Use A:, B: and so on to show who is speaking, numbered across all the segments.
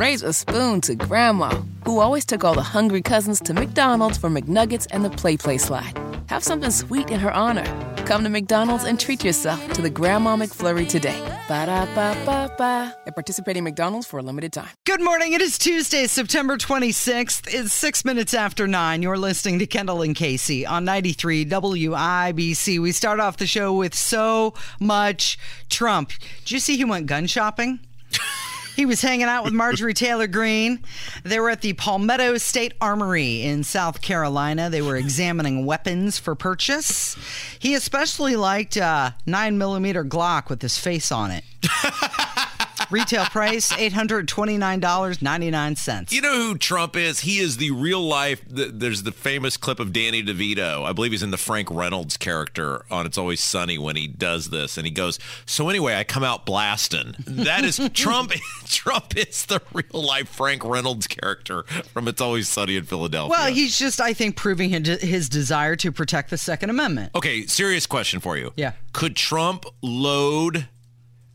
A: raise a spoon to Grandma, who always took all the hungry cousins to McDonald's for McNuggets and the Play Play slide. Have something sweet in her honor. Come to McDonald's and treat yourself to the Grandma McFlurry today. Ba da ba ba ba. At participating McDonald's for a limited time.
B: Good morning. It is Tuesday, September 26th. It's six minutes after nine. You're listening to Kendall and Casey on 93 WIBC. We start off the show with so much Trump. Did you see he went gun shopping? He was hanging out with Marjorie Taylor Greene. They were at the Palmetto State Armory in South Carolina. They were examining weapons for purchase. He especially liked a nine millimeter Glock with his face on it. Retail price $829.99.
C: You know who Trump is? He is the real life. The, there's the famous clip of Danny DeVito. I believe he's in the Frank Reynolds character on It's Always Sunny when he does this, and he goes, "So anyway, I come out blasting." That is Trump. Trump is the real life Frank Reynolds character from It's Always Sunny in Philadelphia.
B: Well, he's just, I think, proving his desire to protect the Second Amendment.
C: okay. Serious question for you.
B: Yeah.
C: Could Trump load?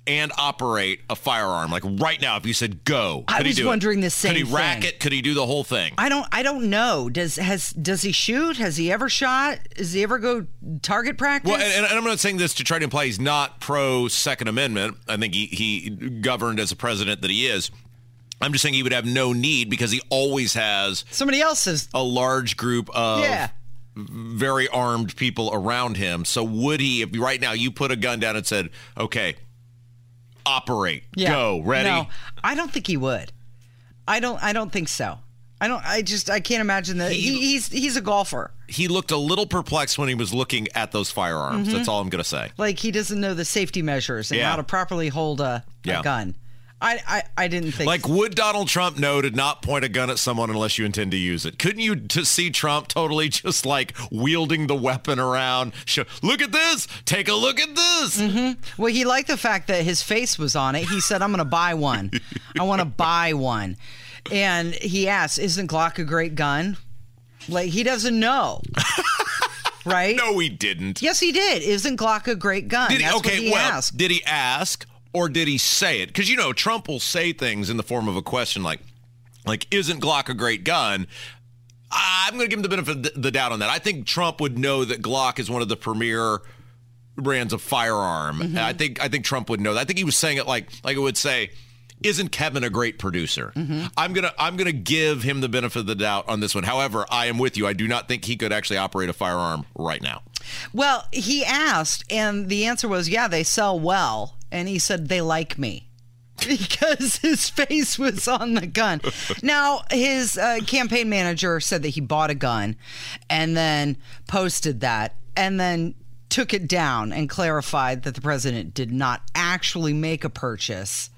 C: And operate a firearm like right now. If you said go,
B: I was
C: do it?
B: wondering the same thing.
C: Could he rack
B: thing.
C: it? Could he do the whole thing?
B: I don't. I don't know. Does has does he shoot? Has he ever shot? Does he ever go target practice?
C: Well, and, and I'm not saying this to try to imply he's not pro Second Amendment. I think he, he governed as a president that he is. I'm just saying he would have no need because he always has
B: Somebody else's
C: a large group of
B: Yeah.
C: very armed people around him. So would he, if right now you put a gun down and said, okay, operate,
B: Yeah.
C: go, ready?
B: No, I don't think he would. I don't. I don't think so. I don't. I just. I can't imagine that.
C: He-
B: He, he's he's a golfer.
C: He looked a little perplexed when he was looking at those firearms.
B: Mm-hmm.
C: That's all I'm going to say.
B: Like he doesn't know the safety measures and
C: Yeah.
B: how to properly hold a, a gun. I, I I didn't think.
C: Like, would Donald Trump know to not point a gun at someone unless you intend to use it? Couldn't you to see Trump totally just like wielding the weapon around? Show, look at this. Take a look at this. Mm-hmm.
B: Well, he liked the fact that his face was on it. He said, "I'm going to buy one. I want to buy one." And he asked, "Isn't Glock a great gun?" Like he doesn't know, right?
C: No, he didn't.
B: Yes, he did. Isn't Glock a great gun?
C: Did he? Okay, well,
B: asked.
C: did he ask or did he say it? Because you know, Trump will say things in the form of a question like, like, isn't Glock a great gun? I'm going to give him the benefit of the doubt on that. I think Trump would know that Glock is one of the premier brands of firearm.
B: Mm-hmm.
C: I think I think Trump would know that. I think he was saying it like like it would say, "Isn't Kevin a great producer?"
B: Mm-hmm.
C: I'm gonna I'm gonna give him the benefit of the doubt on this one. However, I am with you. I do not think he could actually operate a firearm right now.
B: Well, he asked, and the answer was, "Yeah, they sell well." And he said, "They like me." Because his face was on the gun. Now, his uh, campaign manager said that he bought a gun and then posted that and then took it down and clarified that the president did not actually make a purchase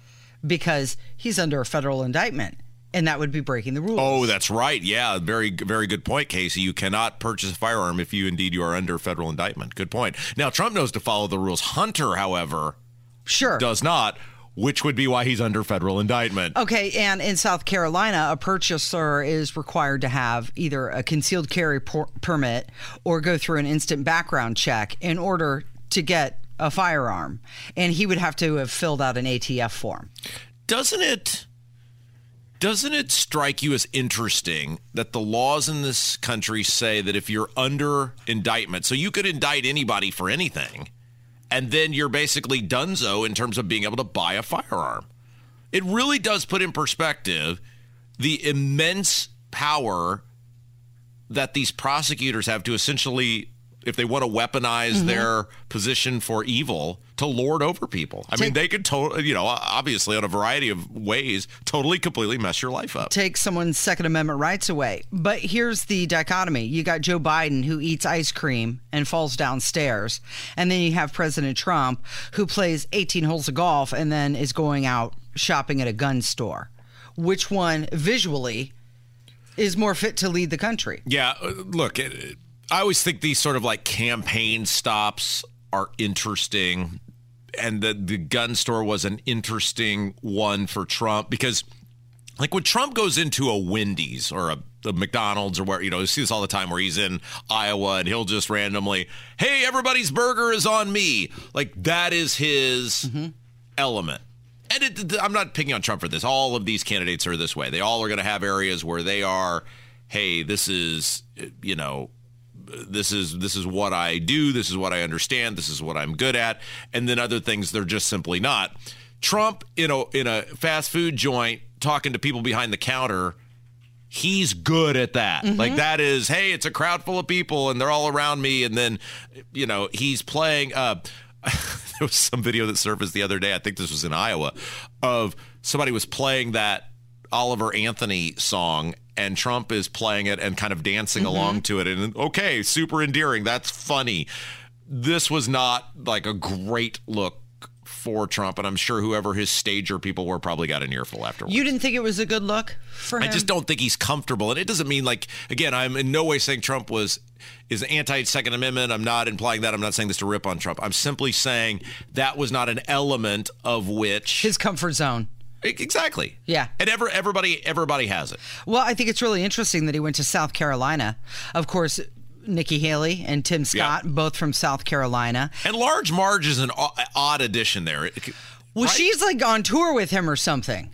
B: because he's under a federal indictment and that would be breaking the rules.
C: Oh, that's right. Yeah, very very good point, Casey. You cannot purchase a firearm if you indeed you are under federal indictment. Good point. Now, Trump knows to follow the rules. Hunter, however,
B: sure.
C: does not, which would be why he's under federal indictment.
B: Okay, and in South Carolina, a purchaser is required to have either a concealed carry por- permit or go through an instant background check in order to get a firearm. And he would have to have filled out an ATF form.
C: Doesn't it doesn't it strike you as interesting that the laws in this country say that if you're under indictment, so you could indict anybody for anything, and then you're basically donezo in terms of being able to buy a firearm. It really does put in perspective the immense power that these prosecutors have to essentially if they want to weaponize their position for evil to lord over people. I mean, they could totally, you know, obviously on a variety of ways, totally completely mess your life up.
B: Take someone's Second Amendment rights away. But here's the dichotomy you got Joe Biden, who eats ice cream and falls downstairs. And then you have President Trump, who plays 18 holes of golf and then is going out shopping at a gun store. Which one visually is more fit to lead the country?
C: Yeah, uh, look, it, it- I always think these sort of like campaign stops are interesting. And the, the gun store was an interesting one for Trump because, like, when Trump goes into a Wendy's or a, a McDonald's or where, you know, you see this all the time where he's in Iowa and he'll just randomly, hey, everybody's burger is on me. Like, that is his mm-hmm. element. and it, I'm not picking on Trump for this. All of these candidates are this way. They all are going to have areas where they are, hey, this is, you know, this is this is what I do, this is what I understand, this is what I'm good at, and then other things they're just simply not. Trump in a in a fast food joint talking to people behind the counter he's good at that. Mm-hmm. Like that is, hey, it's a crowd full of people and they're all around me, and then, you know, he's playing. Uh, there was some video that surfaced the other day. I think this was in Iowa, of somebody was playing that Oliver Anthony song, and Trump is playing it and kind of dancing mm-hmm. along to it. And okay, super endearing. That's funny. This was not like a great look for Trump, and I'm sure whoever his stager people were probably got an earful afterwards.
B: You didn't think it was a good look for him?
C: I just don't think he's comfortable, and it doesn't mean like again, I'm in no way saying Trump was is anti Second Amendment. I'm not implying that. I'm not saying this to rip on Trump. I'm simply saying that was not an element of which
B: his comfort zone.
C: Exactly.
B: Yeah.
C: And ever everybody everybody has it.
B: Well, I think it's really interesting that he went to South Carolina. Of course, Nikki Haley and Tim Scott, yeah. both from South Carolina.
C: And Large Marge is an odd addition there.
B: Well, right? she's like on tour with him or something.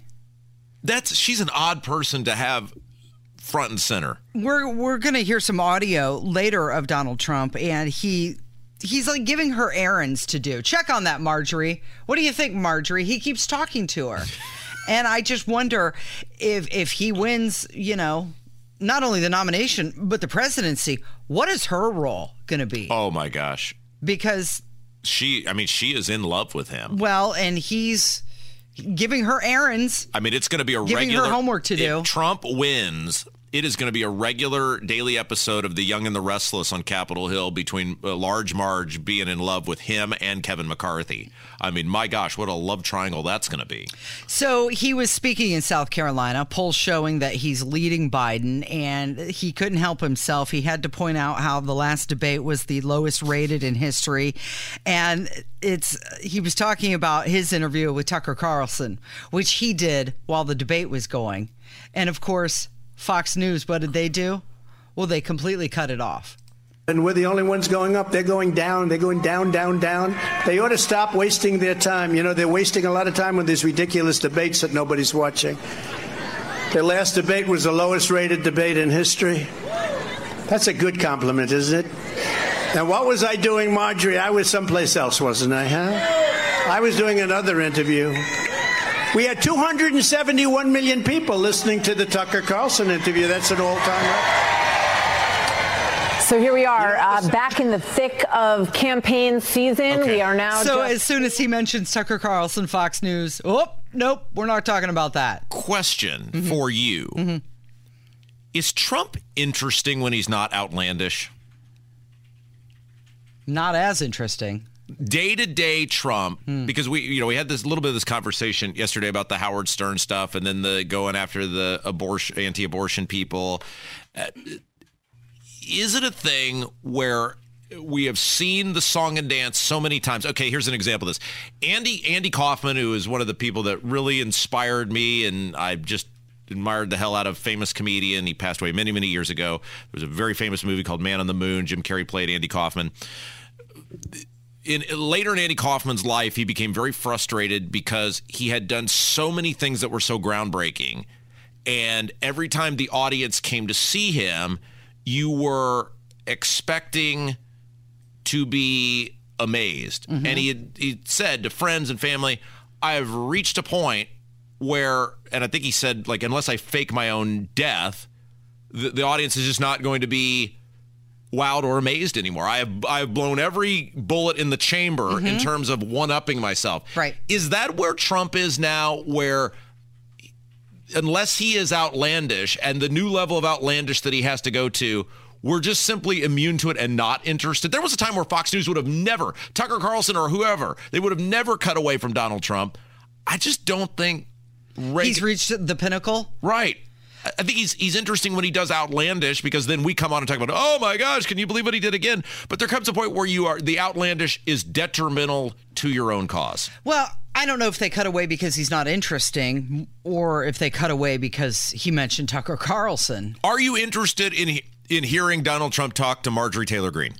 C: That's she's an odd person to have front and center.
B: We're we're gonna hear some audio later of Donald Trump, and he he's like giving her errands to do. Check on that, Marjorie. What do you think, Marjorie? He keeps talking to her. and I just wonder if if he wins, you know, not only the nomination but the presidency, what is her role going to be?
C: Oh my gosh.
B: Because
C: she I mean she is in love with him.
B: Well, and he's giving her errands.
C: I mean, it's going to be a
B: giving
C: regular
B: her homework to do.
C: Trump wins it is going to be a regular daily episode of The Young and the Restless on Capitol Hill between uh, Large Marge being in love with him and Kevin McCarthy. I mean, my gosh, what a love triangle that's going to be.
B: So he was speaking in South Carolina, polls showing that he's leading Biden, and he couldn't help himself. He had to point out how the last debate was the lowest rated in history. And it's he was talking about his interview with Tucker Carlson, which he did while the debate was going. And of course, Fox News, what did they do? Well, they completely cut it off.
D: And we're the only ones going up. They're going down. They're going down, down, down. They ought to stop wasting their time. You know, they're wasting a lot of time with these ridiculous debates that nobody's watching. Their last debate was the lowest rated debate in history. That's a good compliment, isn't it? And what was I doing, Marjorie? I was someplace else, wasn't I, huh? I was doing another interview. We had 271 million people listening to the Tucker Carlson interview. That's an all time record.
E: So here we are, uh, back in the thick of campaign season. Okay. We are now.
B: So just- as soon as he mentions Tucker Carlson, Fox News, oh nope, we're not talking about that.
C: Question mm-hmm. for you: mm-hmm. Is Trump interesting when he's not outlandish?
B: Not as interesting
C: day to day Trump hmm. because we you know we had this little bit of this conversation yesterday about the Howard Stern stuff and then the going after the abortion anti-abortion people. Uh, is it a thing where we have seen the song and dance so many times. Okay, here's an example of this. Andy Andy Kaufman, who is one of the people that really inspired me, and I just admired the hell out of famous comedian. He passed away many many years ago. There was a very famous movie called Man on the Moon. Jim Carrey played Andy Kaufman in later in Andy Kaufman's life, he became very frustrated because he had done so many things that were so groundbreaking. And every time the audience came to see him, you were expecting to be amazed. Mm-hmm. And he had, he said to friends and family, I have reached a point where, and I think he said, like, unless I fake my own death, the, the audience is just not going to be wowed or amazed anymore. I have I've blown every bullet in the chamber mm-hmm. in terms of one upping myself.
B: Right.
C: Is that where Trump is now where unless he is outlandish and the new level of outlandish that he has to go to we're just simply immune to it and not interested. There was a time where Fox News would have never, Tucker Carlson or whoever, they would have never cut away from Donald Trump. I just don't think
B: reg- he's reached the pinnacle.
C: Right. I think he's he's interesting when he does outlandish because then we come on and talk about, oh my gosh, can you believe what he did again? But there comes a point where you are the outlandish is detrimental to your own cause.
B: Well, I don't know if they cut away because he's not interesting, or if they cut away because he mentioned Tucker Carlson.
C: Are you interested in in hearing Donald Trump talk to Marjorie Taylor Greene?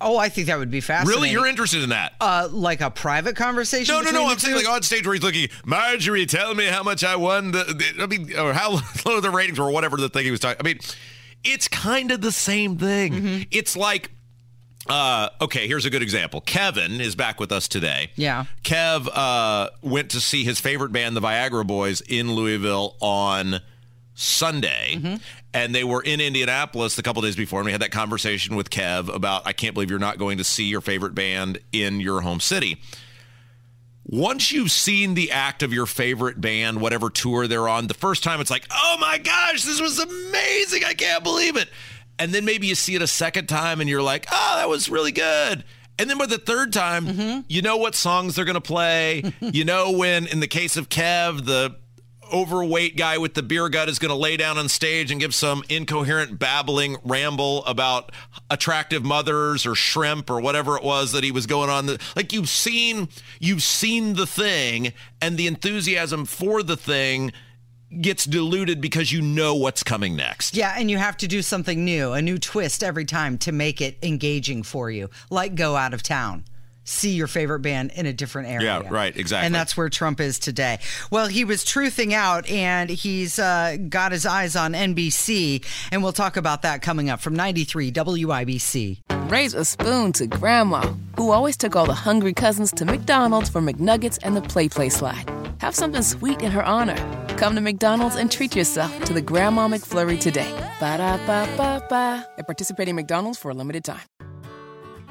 B: Oh, I think that would be fascinating.
C: Really, you're interested in that?
B: uh, like a private conversation?
C: No, no, no. I'm saying like on stage where he's looking, Marjorie, tell me how much I won. The, the, I mean, or how low the ratings were, or whatever the thing he was talking. I mean, it's kind of the same thing.
B: Mm-hmm.
C: It's like, uh, okay, here's a good example. Kevin is back with us today.
B: Yeah.
C: Kev uh, went to see his favorite band, the Viagra Boys, in Louisville on Sunday.
B: Mm-hmm.
C: And they were in Indianapolis a couple days before, and we had that conversation with Kev about, I can't believe you're not going to see your favorite band in your home city. Once you've seen the act of your favorite band, whatever tour they're on, the first time it's like, oh my gosh, this was amazing. I can't believe it. And then maybe you see it a second time and you're like, oh, that was really good. And then by the third time, mm-hmm. you know what songs they're going to play. you know when, in the case of Kev, the overweight guy with the beer gut is going to lay down on stage and give some incoherent babbling ramble about attractive mothers or shrimp or whatever it was that he was going on like you've seen you've seen the thing and the enthusiasm for the thing gets diluted because you know what's coming next
B: Yeah, and you have to do something new, a new twist every time to make it engaging for you. Like go out of town. See your favorite band in a different area.
C: Yeah, right, exactly.
B: And that's where Trump is today. Well, he was truthing out and he's uh, got his eyes on NBC, and we'll talk about that coming up from 93 WIBC.
A: Raise a spoon to Grandma, who always took all the hungry cousins to McDonald's for McNuggets and the Play Play slide. Have something sweet in her honor. Come to McDonald's and treat yourself to the Grandma McFlurry today. Ba da ba ba ba. At participating McDonald's for a limited time.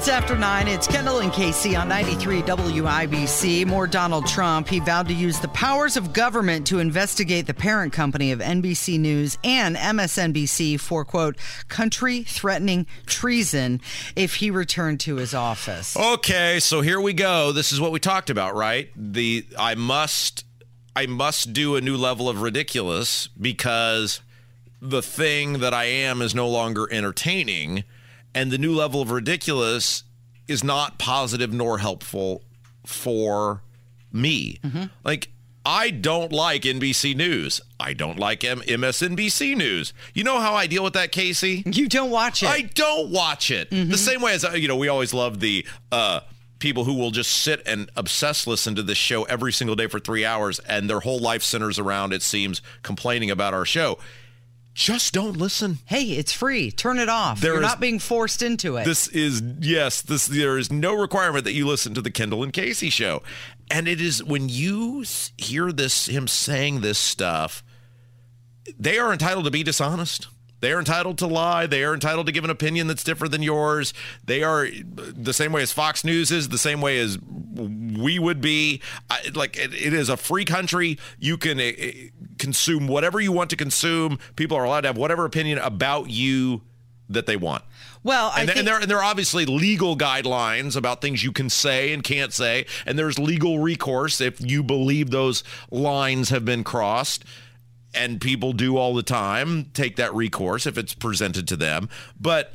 B: Minutes after 9, it's Kendall and Casey on 93 WIBC. More Donald Trump. He vowed to use the powers of government to investigate the parent company of NBC News and MSNBC for, quote, country threatening treason if he returned to his office.
C: Okay, so here we go. This is what we talked about, right? The I must I must do a new level of ridiculous because the thing that I am is no longer entertaining and the new level of ridiculous is not positive nor helpful for me. Like I don't like NBC News. I don't like M- MSNBC News. You know how I deal with that, Casey?
B: You don't watch it.
C: I don't watch it. The same way as uh, you know, we always love the uh, people who will just sit and obsess listen to this show every single day for three hours, and their whole life centers around it seems complaining about our show. Just don't listen.
B: hey, it's free. Turn it off.
C: There
B: You're
C: is-
B: not being forced into it.
C: This is yes. This there is no requirement that you listen to the Kendall and Casey show, and it is when you hear this him saying this stuff, they are entitled to be dishonest. They are entitled to lie. They are entitled to give an opinion that's different than yours. They are the same way as Fox News is, the same way as we would be. I, like it, it is a free country. You can uh, consume whatever you want to consume. People are allowed to have whatever opinion about you that they want.
B: well, I
C: And, th- and there and there are obviously legal guidelines about things you can say and can't say, and there's legal recourse if you believe those lines have been crossed. And people do all the time take that recourse if it's presented to them, but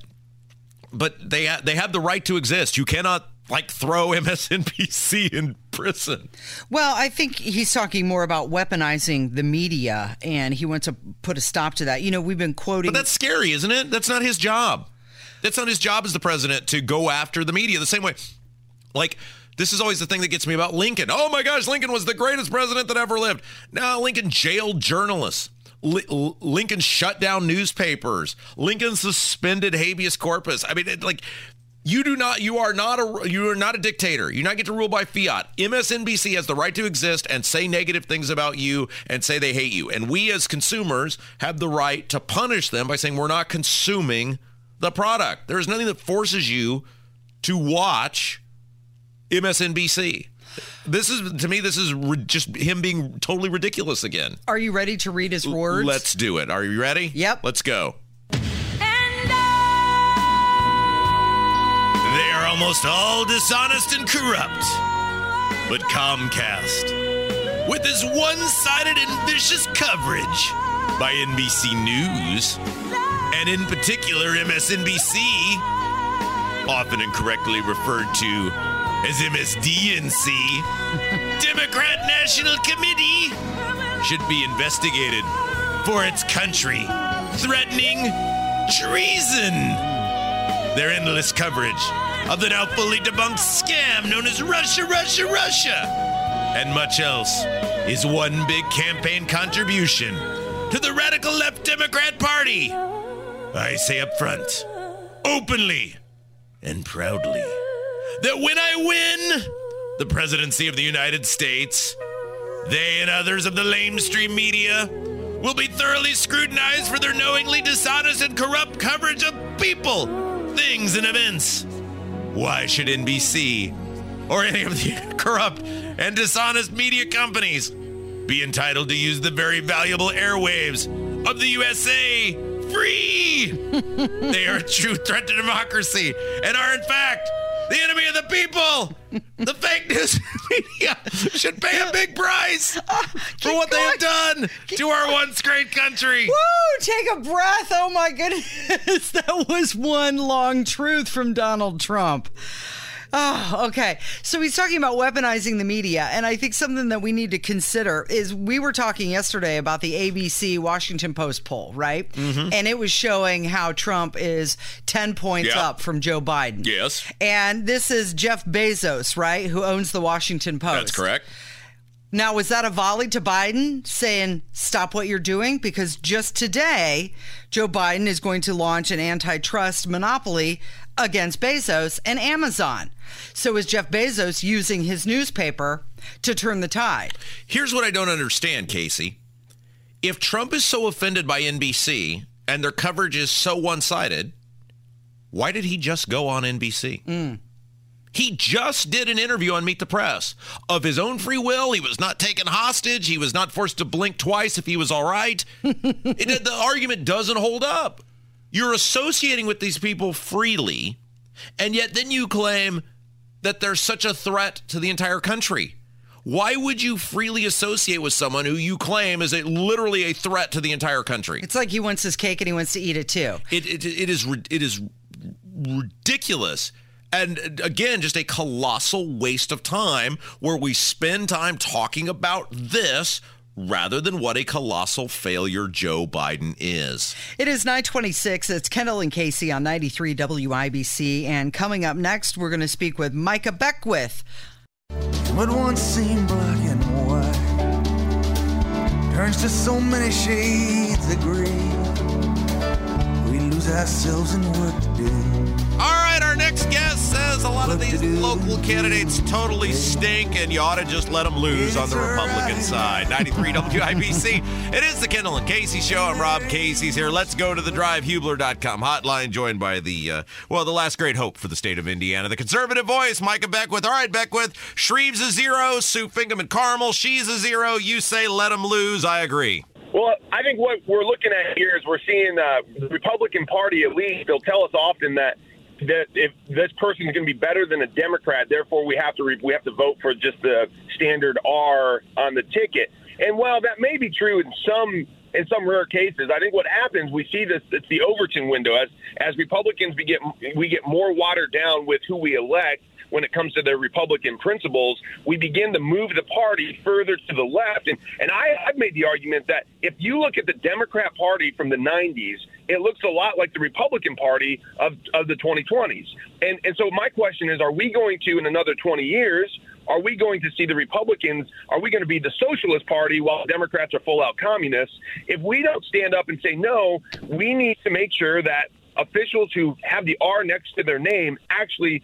C: but they ha- they have the right to exist. You cannot like throw MSNBC in prison.
B: Well, I think he's talking more about weaponizing the media, and he wants to put a stop to that. You know, we've been quoting.
C: But that's scary, isn't it? That's not his job. That's not his job as the president to go after the media the same way. Like, this is always the thing that gets me about Lincoln. Oh my gosh, Lincoln was the greatest president that ever lived. Now, Lincoln jailed journalists. L- Lincoln shut down newspapers. Lincoln suspended habeas corpus. I mean, it, like, you do not. You are not a. You are not a dictator. You not get to rule by fiat. MSNBC has the right to exist and say negative things about you and say they hate you. And we as consumers have the right to punish them by saying we're not consuming the product. There is nothing that forces you to watch MSNBC. This is to me. This is ri- just him being totally ridiculous again.
B: Are you ready to read his words?
C: Let's do it. Are you ready?
B: Yep.
C: Let's go. Uh, they are almost all dishonest and corrupt. But Comcast, with its one sided and vicious coverage by NBC News, and in particular MSNBC, often incorrectly referred to as MSDNC, Democrat National Committee, should be investigated for its country threatening treason. Their endless coverage of the now fully debunked scam known as Russia, Russia, Russia, and much else is one big campaign contribution to the radical left Democrat Party. I say up front, openly and proudly, that when I win the presidency of the United States, they and others of the lamestream media will be thoroughly scrutinized for their knowingly dishonest and corrupt coverage of people, things, and events. Why should NBC or any of the corrupt and dishonest media companies be entitled to use the very valuable airwaves of the USA free? they are a true threat to democracy and are, in fact, the enemy of the people. The fake news media should pay a big price ah, for what they have done to our once great country.
B: Woo! Take a breath. Oh my goodness. That was one long truth from Donald Trump. Oh, okay. So he's talking about weaponizing the media. And I think something that we need to consider is we were talking yesterday about the ABC Washington Post poll, right? Mm-hmm. And it was showing how Trump is 10 points
C: Yeah.
B: up from Joe Biden.
C: Yes.
B: And this is Jeff Bezos, right? Who owns the Washington Post.
C: That's correct.
B: Now, was that a volley to Biden saying, stop what you're doing? Because just today, Joe Biden is going to launch an antitrust monopoly against Bezos and Amazon. So is Jeff Bezos using his newspaper to turn the tide?
C: Here's what I don't understand, Casey. If Trump is so offended by NBC and their coverage is so one sided, why did he just go on NBC? Mm. He just did an interview on Meet the Press. Of his own free will, he was not taken hostage. He was not forced to blink twice if he was all right. It- the argument doesn't hold up. You're associating with these people freely, and yet then you claim that they're such a threat to the entire country. Why would you freely associate with someone who you claim is a literally a threat to the entire country?
B: It's like he wants his cake and he wants to eat it too.
C: It, it, it is it is ridiculous. And again, just a colossal waste of time where we spend time talking about this rather than what a colossal failure Joe Biden is.
B: It is 926. It's Kendall and Casey on 93 WIBC. And coming up next, we're going to speak with Micah Beckwith.
F: What once seemed black and white turns to so many shades of gray. We lose ourselves in work to do.
C: All right, our next guest says a lot of these local candidates totally stink and you ought to just let them lose on the Republican side. 93 WIBC. It is the Kendall and Casey show. I'm Rob Casey's here. Let's go to the drivehubler.com hotline, joined by the, uh, well, the last great hope for the state of Indiana, the conservative voice, Micah Beckwith. All right, Beckwith, Shreve's a zero, Sue Finkam and Carmel, she's a zero. You say let them lose. I agree.
G: Well, I think what we're looking at here is we're seeing uh, the Republican Party, at least, they'll tell us often that that if this person is going to be better than a Democrat, therefore we have to re- we have to vote for just the standard R on the ticket. And while that may be true in some in some rare cases, I think what happens we see this it's the Overton window as as Republicans we get we get more watered down with who we elect when it comes to their Republican principles, we begin to move the party further to the left. And, and I, I've made the argument that if you look at the Democrat Party from the 90s, it looks a lot like the Republican Party of, of the 2020s. And, and so my question is, are we going to, in another 20 years, are we going to see the Republicans? Are we going to be the Socialist Party while Democrats are full out communists? If we don't stand up and say no, we need to make sure that officials who have the R next to their name actually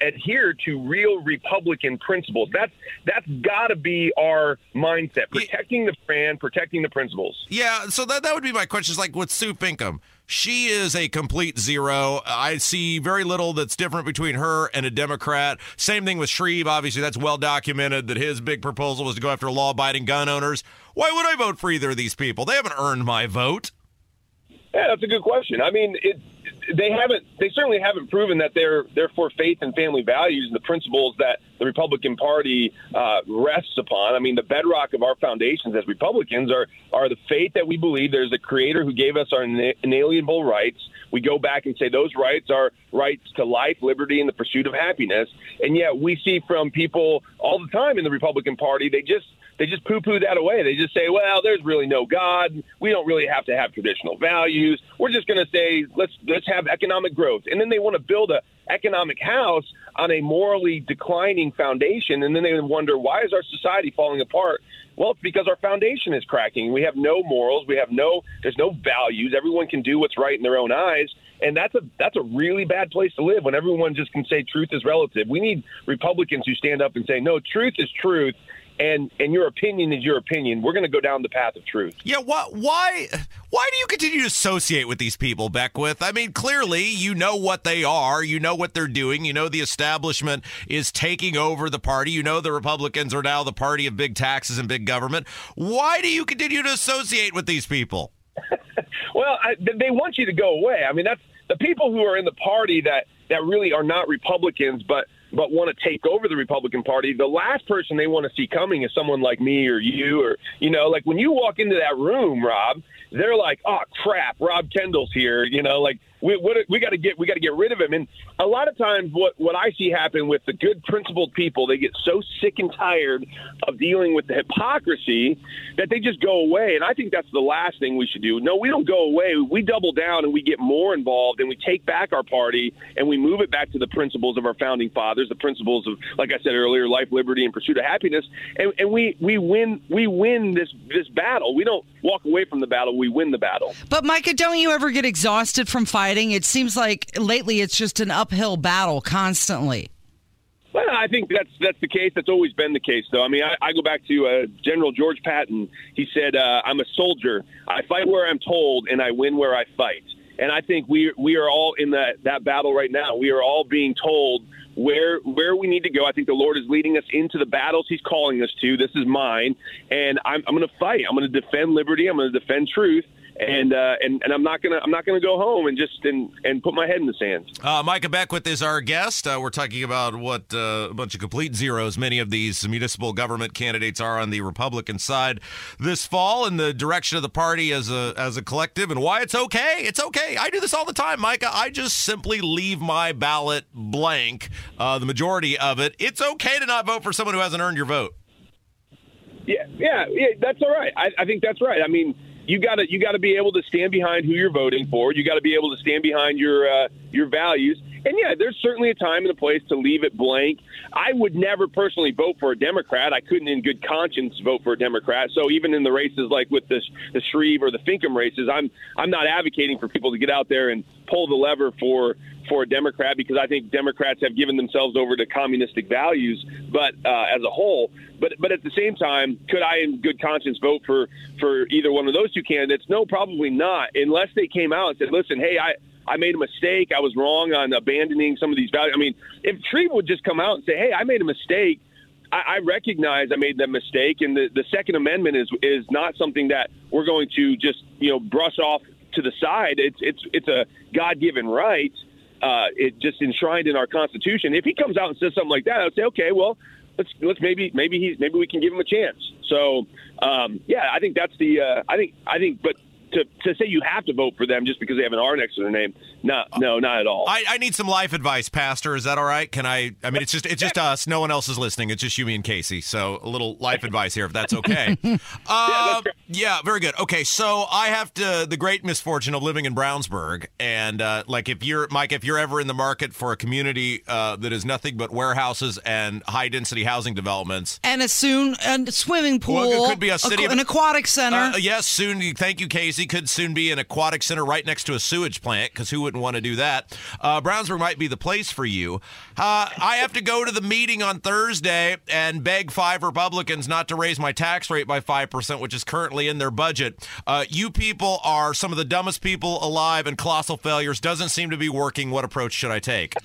G: adhere to real Republican principles. That's that's got to be our mindset: protecting the brand, protecting the principles.
C: Yeah, so that that would be my question. Is like with Sue Finkam, she is a complete zero. I see very little that's different between her and a Democrat. Same thing with Shreve. Obviously, that's well documented that his big proposal was to go after law-abiding gun owners. Why would I vote for either of these people? They haven't earned my vote.
G: Yeah, that's a good question. I mean, it, they haven't. They certainly haven't proven that they're they're for faith and family values and the principles that the Republican Party uh, rests upon. I mean, the bedrock of our foundations as Republicans are are the faith that we believe there's a Creator who gave us our inalienable rights. We go back and say those rights are rights to life, liberty, and the pursuit of happiness. And yet, we see from people all the time in the Republican Party, they just they just poo-poo that away. They just say, "Well, there's really no God. We don't really have to have traditional values. We're just going to say let's let's have economic growth." And then they want to build a economic house on a morally declining foundation, and then they wonder why is our society falling apart? Well, it's because our foundation is cracking. We have no morals. We have no. There's no values. Everyone can do what's right in their own eyes, and that's a that's a really bad place to live when everyone just can say truth is relative. We need Republicans who stand up and say no, truth is truth, and and your opinion is your opinion. We're going to go down the path of truth.
C: Yeah, why why why do you continue to associate with these people, Beckwith? I mean, clearly you know what they are, you know what they're doing, you know the establishment is taking over the party, you know the Republicans are now the party of big taxes and big government. Why do you continue to associate with these people?
G: well, I, they want you to go away. I mean, that's the people who are in the party that that really are not Republicans, but but want to take over the Republican Party, the last person they want to see coming is someone like me or you or you know, like when you walk into that room, Rob, they're like, "Oh crap, Rob Kendall's here," you know, like we what, we got to get we got to get rid of him. And a lot of times, what what I see happen with the good principled people, they get so sick and tired of dealing with the hypocrisy that they just go away. And I think that's the last thing we should do. No, we don't go away. We double down and we get more involved and we take back our party and we move it back to the principles of our founding fathers, the principles of, like I said earlier, life, liberty, and pursuit of happiness. And, and we we win we win this this battle. We don't walk away from the battle. We win the battle.
B: But Micah, don't you ever get exhausted from fighting? Fighting? It seems like lately it's just an uphill battle constantly.
G: Well, I think that's that's the case. That's always been the case, though. I mean, I, I go back to uh, General George Patton. He said, uh, "I'm a soldier. I fight where I'm told, and I win where I fight." And I think we we are all in that that battle right now. We are all being told where where we need to go. I think the Lord is leading us into the battles He's calling us to. This is mine, and I'm, I'm going to fight. I'm going to defend liberty. I'm going to defend truth and uh, and and I'm not gonna I'm not gonna go home and just and and put my head in the sand.
C: Uh, Micah Beckwith is our guest. Uh, we're talking about what uh, a bunch of complete zeros many of these municipal government candidates are on the Republican side this fall in the direction of the party as a as a collective and why it's okay. It's okay. I do this all the time, Micah. I just simply leave my ballot blank. Uh, the majority of it. It's okay to not vote for someone who hasn't earned your vote.
G: Yeah, yeah, yeah. That's all right. I, I think that's right. I mean you got to you got to be able to stand behind who you're voting for. You got to be able to stand behind your uh, your values. And yeah, there's certainly a time and a place to leave it blank. I would never personally vote for a Democrat. I couldn't, in good conscience, vote for a Democrat. So even in the races like with this the Shreve or the Finkam races, I'm I'm not advocating for people to get out there and pull the lever for for a Democrat because I think Democrats have given themselves over to communistic values. But uh, as a whole, but but at the same time, could I, in good conscience, vote for for either one of those two candidates? No, probably not, unless they came out and said, "Listen, hey, I." I made a mistake. I was wrong on abandoning some of these values. I mean, if Shreve would just come out and say, "Hey, I made a mistake," I, I recognize I made that mistake, and the, the Second Amendment is is not something that we're going to just you know brush off to the side. It's it's it's a God given right. Uh, it just enshrined in our Constitution. If he comes out and says something like that, I would say, okay, well, let's let's maybe maybe he's maybe we can give him a chance. So um, yeah, I think that's the uh, I think I think, but to, to say you have to vote for them just because they have an R next to their name. No, no, not at all.
C: I, I need some life advice, Pastor. Is that all right? Can I? I mean, it's just it's just us. No one else is listening. It's just you, me, and Casey. So a little life advice here, if that's okay. uh, yeah, yeah, very good. Okay, so I have to the great misfortune of living in Brownsburg, and uh, like if you're Mike, if you're ever in the market for a community uh, that is nothing but warehouses and high density housing developments,
B: and a soon a swimming pool,
C: well, it could be a city,
B: an aquatic center.
C: Uh, yes, soon. Thank you, Casey could soon be an aquatic center right next to a sewage plant because who wouldn't want to do that? Uh, Brownsburg might be the place for you. Uh, I have to go to the meeting on Thursday and beg five Republicans not to raise my tax rate by 5%, which is currently in their budget. Uh, you people are some of the dumbest people alive, and colossal failures doesn't seem to be working. What approach should I take?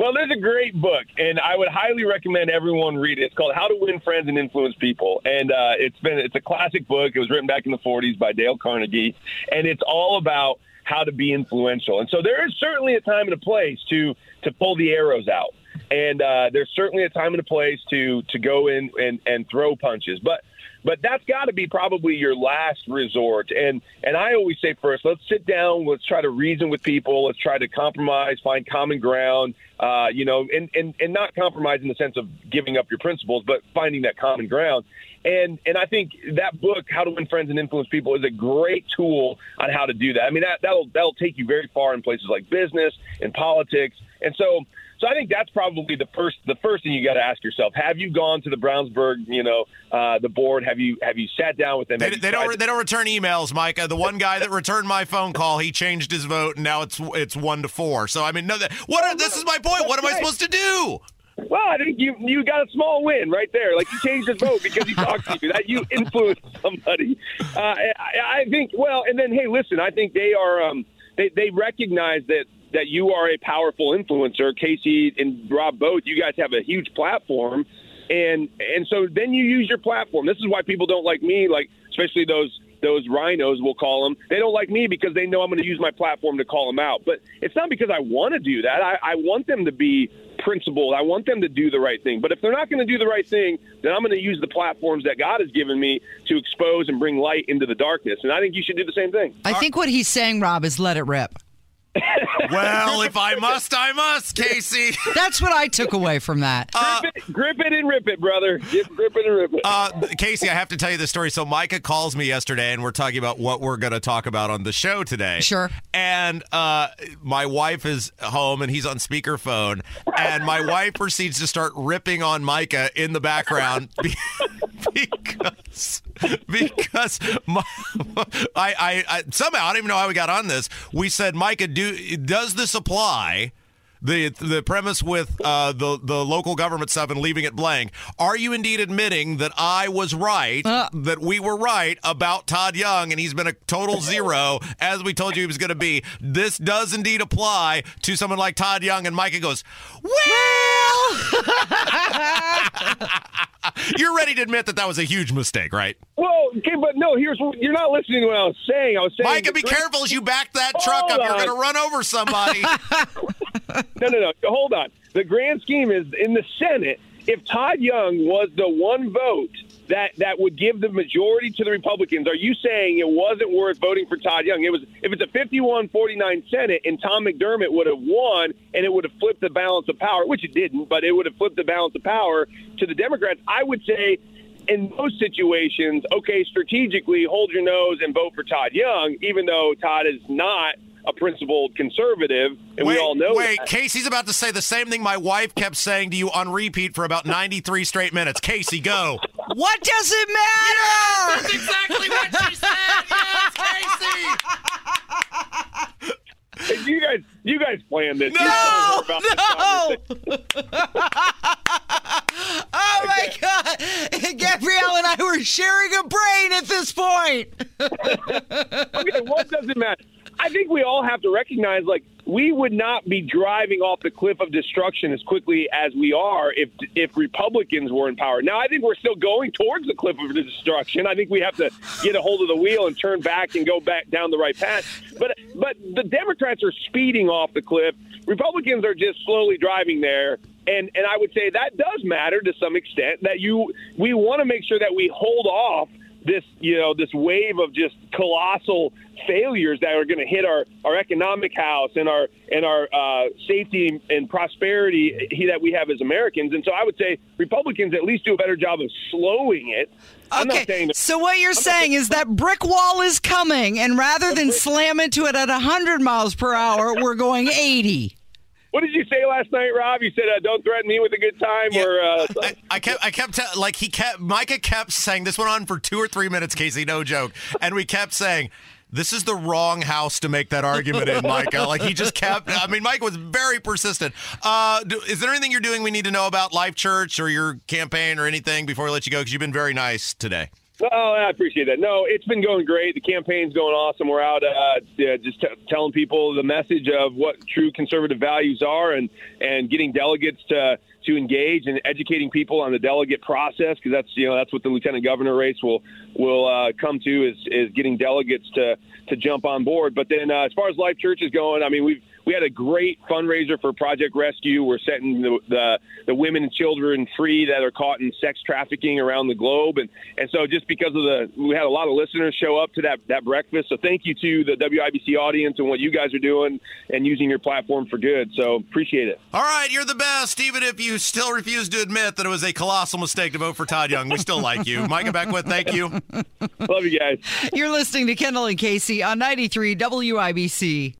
G: Well, there's a great book, and I would highly recommend everyone read it. It's called How to Win Friends and Influence People, and uh, it's been it's a classic book. It was written back in the 40s by Dale Carnegie, and it's all about how to be influential. And so there is certainly a time and a place to to pull the arrows out. And uh, there's certainly a time and a place to to go in and, and throw punches. But but that's got to be probably your last resort. And and I always say first, let's sit down, let's try to reason with people, let's try to compromise, find common ground. Uh, you know, and, and and not compromise in the sense of giving up your principles, but finding that common ground. And and I think that book, How to Win Friends and Influence People, is a great tool on how to do that. I mean, that that'll that'll take you very far in places like business and politics. And so so I think that's probably the first the first thing you got to ask yourself: Have you gone to the Brownsburg, you know, uh, the board? Have you have you sat down with them?
C: They, they don't they don't return emails, Micah. The one guy that returned my phone call, he changed his vote, and now it's it's one to four. So I mean, no, what? Are, this is my point. What am I supposed to do?
G: Well, I think you you got a small win right there. Like you changed his vote because he talked to you. That you influenced somebody. Uh, I, I think. Well, and then hey, listen. I think they are. Um, they they recognize that that you are a powerful influencer. Casey and Rob both, you guys have a huge platform. And and so then you use your platform. This is why people don't like me, like especially those those rhinos, we'll call them. They don't like me because they know I'm going to use my platform to call them out. But it's not because I want to do that. I, I want them to be principled. I want them to do the right thing. But if they're not going to do the right thing, then I'm going to use the platforms that God has given me to expose and bring light into the darkness. And I think you should do the same thing.
B: I think what he's saying, Rob, is let it rip.
C: Well, if I must, I must, Casey.
B: That's what I took away from that.
G: Uh, grip, it, grip, it, and rip it, brother. Grip it and rip it.
C: Uh, Casey, I have to tell you this story. So Micah calls me yesterday, and we're talking about what we're going to talk about on the show today.
B: Sure.
C: And uh, my wife is home, and he's on speakerphone, and my wife proceeds to start ripping on Micah in the background because because my, I, I, I somehow I don't even know how we got on this. We said, Micah, do does this apply? The the premise with uh, the the local government stuff and leaving it blank. Are you indeed admitting that I was right, uh, that we were right about Todd Young, and he's been a total zero as we told you he was going to be? This does indeed apply to someone like Todd Young, and Micah goes, well. You're ready to admit that that was a huge mistake, right?
G: Well, okay, but no. Here's what you're not listening to what I was saying. I was saying,
C: Micah, be careful as you back that truck up. On. You're going to run over somebody.
G: no, no, no. Hold on. The grand scheme is in the Senate. If Todd Young was the one vote that that would give the majority to the Republicans, are you saying it wasn't worth voting for Todd Young? It was. If it's a 51-49 Senate and Tom McDermott would have won and it would have flipped the balance of power, which it didn't, but it would have flipped the balance of power to the Democrats. I would say in those situations, okay, strategically hold your nose and vote for Todd Young, even though Todd is not a principled conservative, and
C: wait,
G: we all know.
C: Wait,
G: that.
C: Casey's about to say the same thing my wife kept saying to you on repeat for about ninety-three straight minutes. Casey, go.
B: What does it matter?
C: Yes, that's exactly what she said. Yes,
G: Casey. you guys, you guys planned this.
B: No, no. oh my God, Gabrielle and I sharing a brain at this point.
G: okay, what does it matter? I think we all have to recognize, like, we would not be driving off the cliff of destruction as quickly as we are if if Republicans were in power. Now, I think we're still going towards the cliff of destruction. I think we have to get a hold of the wheel and turn back and go back down the right path. But but the Democrats are speeding off the cliff. Republicans are just slowly driving there. And and I would say that does matter to some extent. That you we want to make sure that we hold off this you know this wave of just colossal failures that are going to hit our, our economic house and our and our uh, safety and prosperity that we have as Americans. And so I would say Republicans at least do a better job of slowing it.
B: Okay. That, so what you're I'm saying is that brick wall is coming, and rather than slam into it at 100 miles per hour, we're going 80.
G: What did you say last night, Rob? You said, uh, "Don't threaten me with a good time." Yeah, or uh,
C: I, I, kept, I kept, t- like he kept, Micah kept saying this went on for two or three minutes, Casey, no joke, and we kept saying. This is the wrong house to make that argument in, Micah. Like he just kept. I mean, Mike was very persistent. Uh, do, is there anything you're doing we need to know about Life Church or your campaign or anything before we let you go? Because you've been very nice today.
G: Oh, I appreciate that. No, it's been going great. The campaign's going awesome. We're out uh, just t- telling people the message of what true conservative values are, and and getting delegates to to engage and educating people on the delegate process because that's you know that's what the lieutenant governor race will will uh, come to is is getting delegates to to jump on board. But then uh, as far as Life Church is going, I mean we've we had a great fundraiser for Project Rescue. We're setting the, the, the women and children free that are caught in sex trafficking around the globe, and and so just because of the we had a lot of listeners show up to that that breakfast. So thank you to the WIBC audience and what you guys are doing and using your platform for good. So appreciate it.
C: All right, you're the best, even if you still refuse to admit that it was a colossal mistake to vote for Todd Young. We still like you, Micah Beckwith. Thank you.
G: Love you guys.
B: You're listening to Kendall and Casey on 93 WIBC.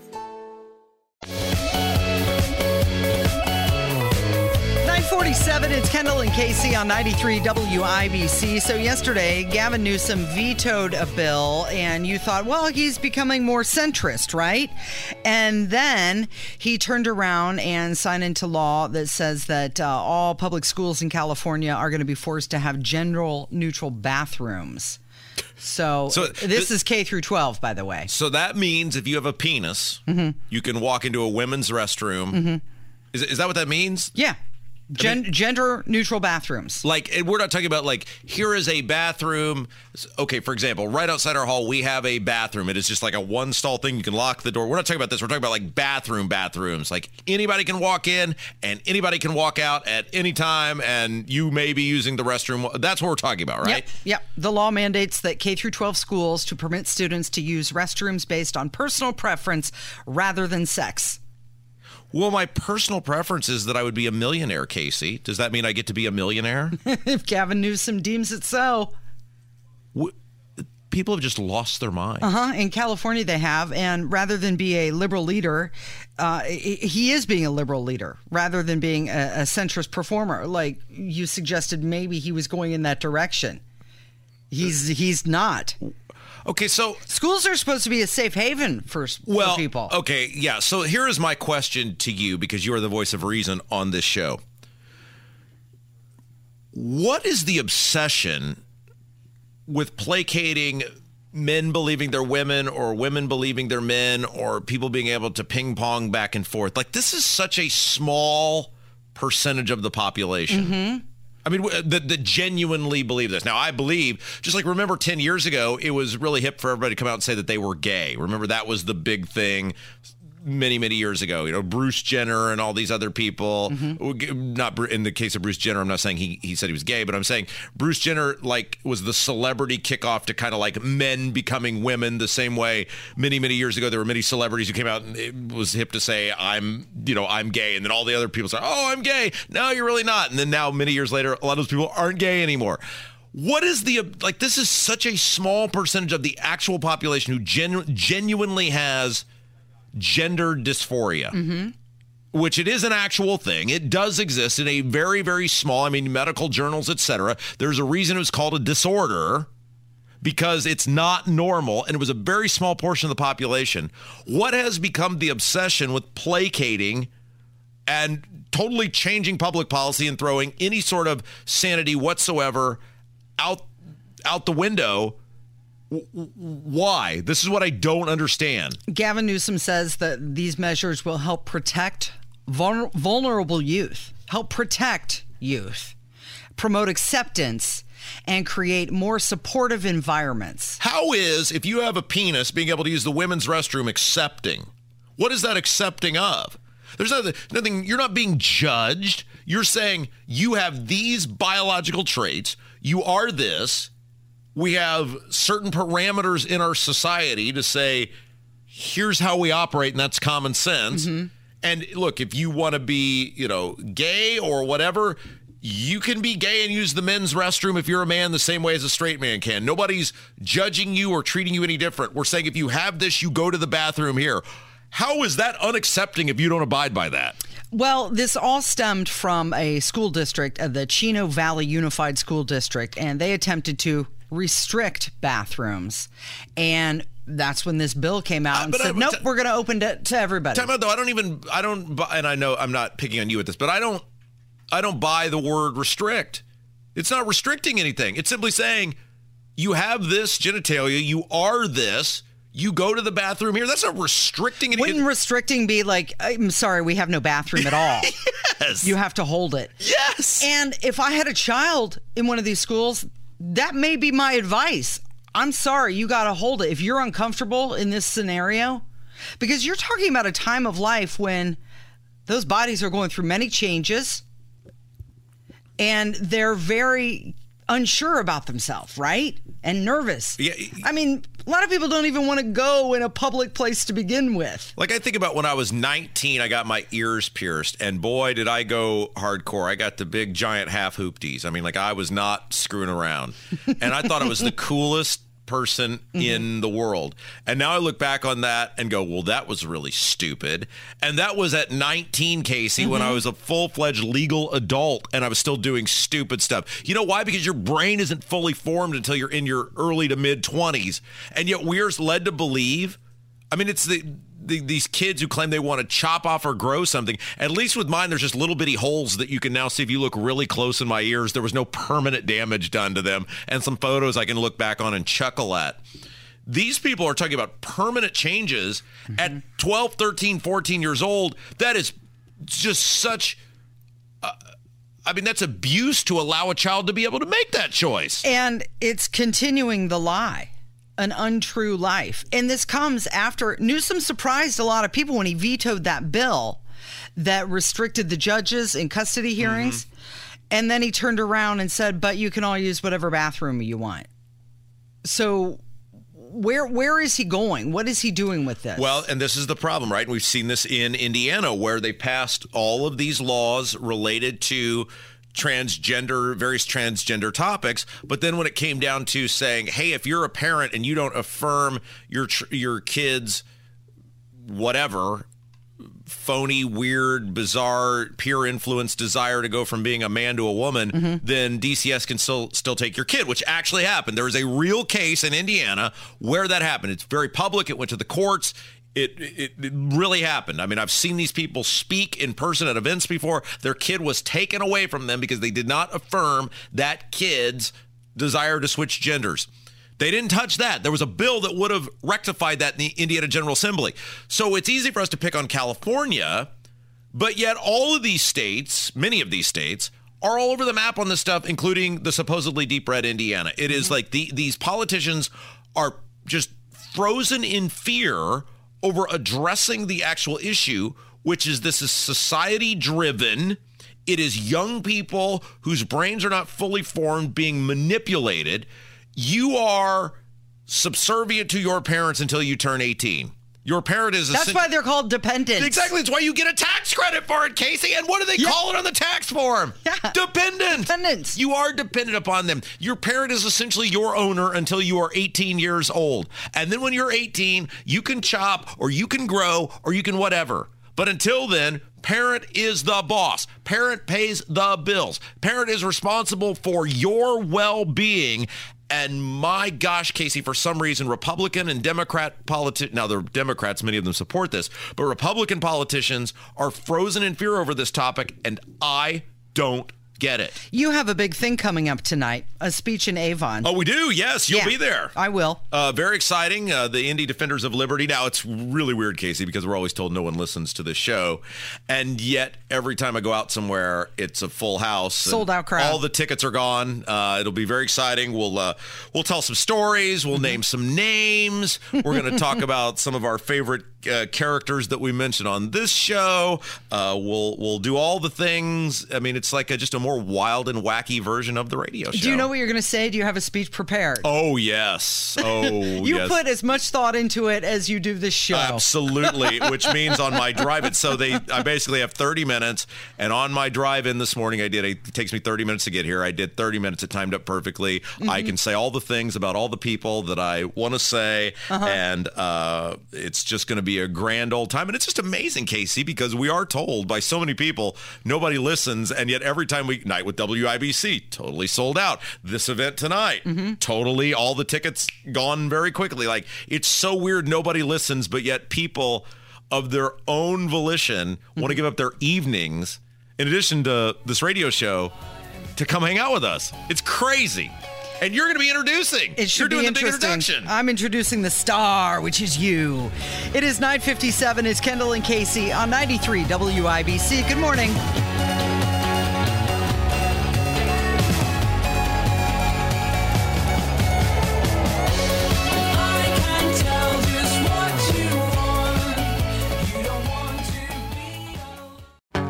B: Kendall and Casey on 93 WIBC. So yesterday, Gavin Newsom vetoed a bill, and you thought, well, he's becoming more centrist, right? And then he turned around and signed into law that says that uh, all public schools in California are going to be forced to have general neutral bathrooms. So,
C: So
B: this
C: th-
B: is K through 12, by the way.
C: So that means if you have a penis,
B: Mm-hmm.
C: you can walk into a women's restroom. Is, is that what that means?
B: Yeah. Gen- gender neutral bathrooms.
C: Like, and we're not talking about like here is a bathroom. Okay, for example, right outside our hall, we have a bathroom. It is just like a one stall thing. You can lock the door. We're not talking about this. We're talking about like bathroom bathrooms. Like anybody can walk in and anybody can walk out at any time, and you may be using the restroom. That's what we're talking about, right?
B: Yep, yep. The law mandates that K through 12 schools to permit students to use restrooms based on personal preference rather than sex.
C: Well, my personal preference is that I would be a millionaire, Casey. Does that mean I get to be a millionaire?
B: if Gavin Newsom deems it so.
C: W- People have just lost their mind.
B: Uh huh. In California, they have. And rather than be a liberal leader, uh, he is being a liberal leader rather than being a, a centrist performer. Like you suggested, maybe he was going in that direction. He's he's not.
C: Okay, so
B: Schools are supposed to be a safe haven for, s- for
C: well,
B: people.
C: okay, yeah. So here is my question to you because you are the voice of reason on this show. What is the obsession with placating men believing they're women or women believing they're men or people being able to ping pong back and forth? Like this is such a small percentage of the population. Mm-hmm. I mean, that, that genuinely believe this. Now, I believe, just like remember 10 years ago, it was really hip for everybody to come out and say that they were gay. Remember, that was the big thing many, many years ago. You know, Bruce Jenner and all these other people. Mm-hmm. Not in the case of Bruce Jenner, I'm not saying he, he said he was gay, but I'm saying Bruce Jenner, like, was the celebrity kickoff to kind of like men becoming women the same way many, many years ago. There were many celebrities who came out and it was hip to say, I'm, you know, I'm gay. And then all the other people say, oh, I'm gay. No, you're really not. And then now, many years later, a lot of those people aren't gay anymore. What is the like? This is such a small percentage of the actual population who genu- genuinely has gender dysphoria, which it is an actual thing. It does exist in a very, very small. I mean, medical journals, etc. There's a reason it was called a disorder because it's not normal and it was a very small portion of the population. What has become the obsession with placating and totally changing public policy and throwing any sort of sanity whatsoever out out the window? Why? This is what I don't understand.
B: Gavin Newsom says that these measures will help protect vulner- vulnerable youth, help protect youth, promote acceptance, and create more supportive environments.
C: How is if you have a penis being able to use the women's restroom accepting? What is that accepting of? There's nothing, nothing you're not being judged. You're saying you have these biological traits. You are this. We have certain parameters in our society to say, here's how we operate, and that's common sense. And look, if you want to be, you know, gay or whatever, you can be gay and use the men's restroom if you're a man the same way as a straight man can. Nobody's judging you or treating you any different. We're saying if you have this, you go to the bathroom here. How is that unaccepting if you don't abide by that?
B: Well, this all stemmed from a school district, uh, the Chino Valley Unified School District, and they attempted to restrict bathrooms. And that's when this bill came out uh, and
C: but I-
B: said, nope,
C: t-
B: we're going to open it to everybody.
C: Time out though. I don't even. I don't. And I know I'm not picking on you with this, but I don't. I don't buy the word restrict. It's not restricting anything. It's simply saying you have this genitalia. You are this. You go to the bathroom here. That's not restricting anything.
B: Wouldn't restricting be like, I'm sorry, we have no bathroom at all?
C: yes.
B: You have to hold it.
C: yes.
B: And if I had a child in one of these schools, that may be my advice. I'm sorry, you got to hold it. If you're uncomfortable in this scenario, because you're talking about a time of life when those bodies are going through many changes and they're very unsure about themselves, right? And nervous.
C: Yeah.
B: I mean, a lot of people don't even want to go in a public place to begin with.
C: Like I think about when I was 19, I got my ears pierced, and boy, did I go hardcore. I got the big giant half hoopties. I mean, like I was not screwing around, and I thought it was the coolest person mm-hmm. in the world. And now I look back on that and go, well, that was really stupid. And that was at 19, Casey, when I mm-hmm. was a full fledged legal adult and I was still doing stupid stuff. You know why? Because your brain isn't fully formed until you're in your early to mid 20s. And yet we're led to believe I mean, it's the, the these kids who claim they want to chop off or grow something. At least with mine, there's just little bitty holes that you can now see if you look really close in my ears. There was no permanent damage done to them, and some photos I can look back on and chuckle at. These people are talking about permanent changes at 12, 13, 14 years old. That is just such. uh, I mean, that's abuse to allow a child to be able to make that choice.
B: And it's continuing the lie, an untrue life. And this comes after Newsom surprised a lot of people when he vetoed that bill that restricted the judges in custody mm-hmm. hearings. And then he turned around and said, but you can all use whatever bathroom you want. So where where is he going? What is he doing with this?
C: Well, and this is the problem, right? We've seen this in Indiana where they passed all of these laws related to transgender various transgender topics but then when it came down to saying hey if you're a parent and you don't affirm your your kids whatever phony, weird, bizarre, peer influence desire to go from being a man to a woman, mm-hmm. then DCS can still still take your kid, which actually happened. There was a real case in Indiana where that happened. It's very public. It went to the courts. It, it, it really happened. I mean, I've seen these people speak in person at events before. Their kid was taken away from them because they did not affirm that kid's desire to switch genders. They didn't touch that. There was a bill that would have rectified that in the Indiana General Assembly. So it's easy for us to pick on California, but yet all of these states, many of these states, are all over the map on this stuff, including the supposedly deep red Indiana. It is mm-hmm. like the, these politicians are just frozen in fear over addressing the actual issue, which is this is society driven. It is young people whose brains are not fully formed being manipulated. You are subservient to your parents until you turn 18. Your parent is
B: That's
C: essen-
B: why they're called dependents.
C: Exactly. It's why you get a tax credit for it, Casey. And what do they
B: Yeah.
C: call it on the tax form?
B: Yeah.
C: Dependent.
B: Dependents.
C: You are dependent upon them. Your parent is essentially your owner until you are 18 years old. And then when you're 18, you can chop or you can grow or you can whatever. But until then, parent is the boss. Parent pays the bills. Parent is responsible for your well being. And my gosh, Casey, for some reason, Republican and Democrat politicians, now the Democrats, many of them support this, but Republican politicians are frozen in fear over this topic, and I don't get it.
B: You have a big thing coming up tonight, a speech in Avon.
C: Oh, we do? Yes, you'll
B: Yeah,
C: be there.
B: I will.
C: Uh, very exciting. Uh, the Indie Defenders of Liberty. Now, it's really weird, Casey, because we're always told no one listens to this show. And yet, every time I go out somewhere, it's a full house.
B: Sold out crowd.
C: All the tickets are gone. Uh, it'll be very exciting. We'll uh, we'll tell some stories.
B: Mm-hmm.
C: We'll name some names. We're going to talk about some of our favorite uh, characters that we mentioned on this show. Uh, we'll we'll do all the things. I mean, it's like a, just a more wild and wacky version of the radio show.
B: Do you know what you're going to say? Do you have a speech prepared?
C: Oh yes. Oh,
B: you
C: yes.
B: put as much thought into it as you do this show.
C: Absolutely, which means on my drive in. So they, I basically have 30 minutes, and on my drive in this morning, I did. It takes me 30 minutes to get here. I did 30 minutes. It timed up perfectly. Mm-hmm. I can say all the things about all the people that I want to say, uh-huh. and uh, it's just going to be a grand old time. And it's just amazing, Casey, because we are told by so many people nobody listens, and yet every time we night with WIBC, totally sold out. This event tonight, mm-hmm. totally all the tickets gone very quickly. Like it's so weird. Nobody listens, but yet people of their own volition want to give up their evenings in addition to this radio show to come hang out with us. It's crazy. And you're going to be introducing.
B: It should
C: you're doing
B: be
C: the big introduction.
B: I'm introducing the star, which is you. It is 9:57. It's Kendall and Casey on 93 WIBC. Good morning.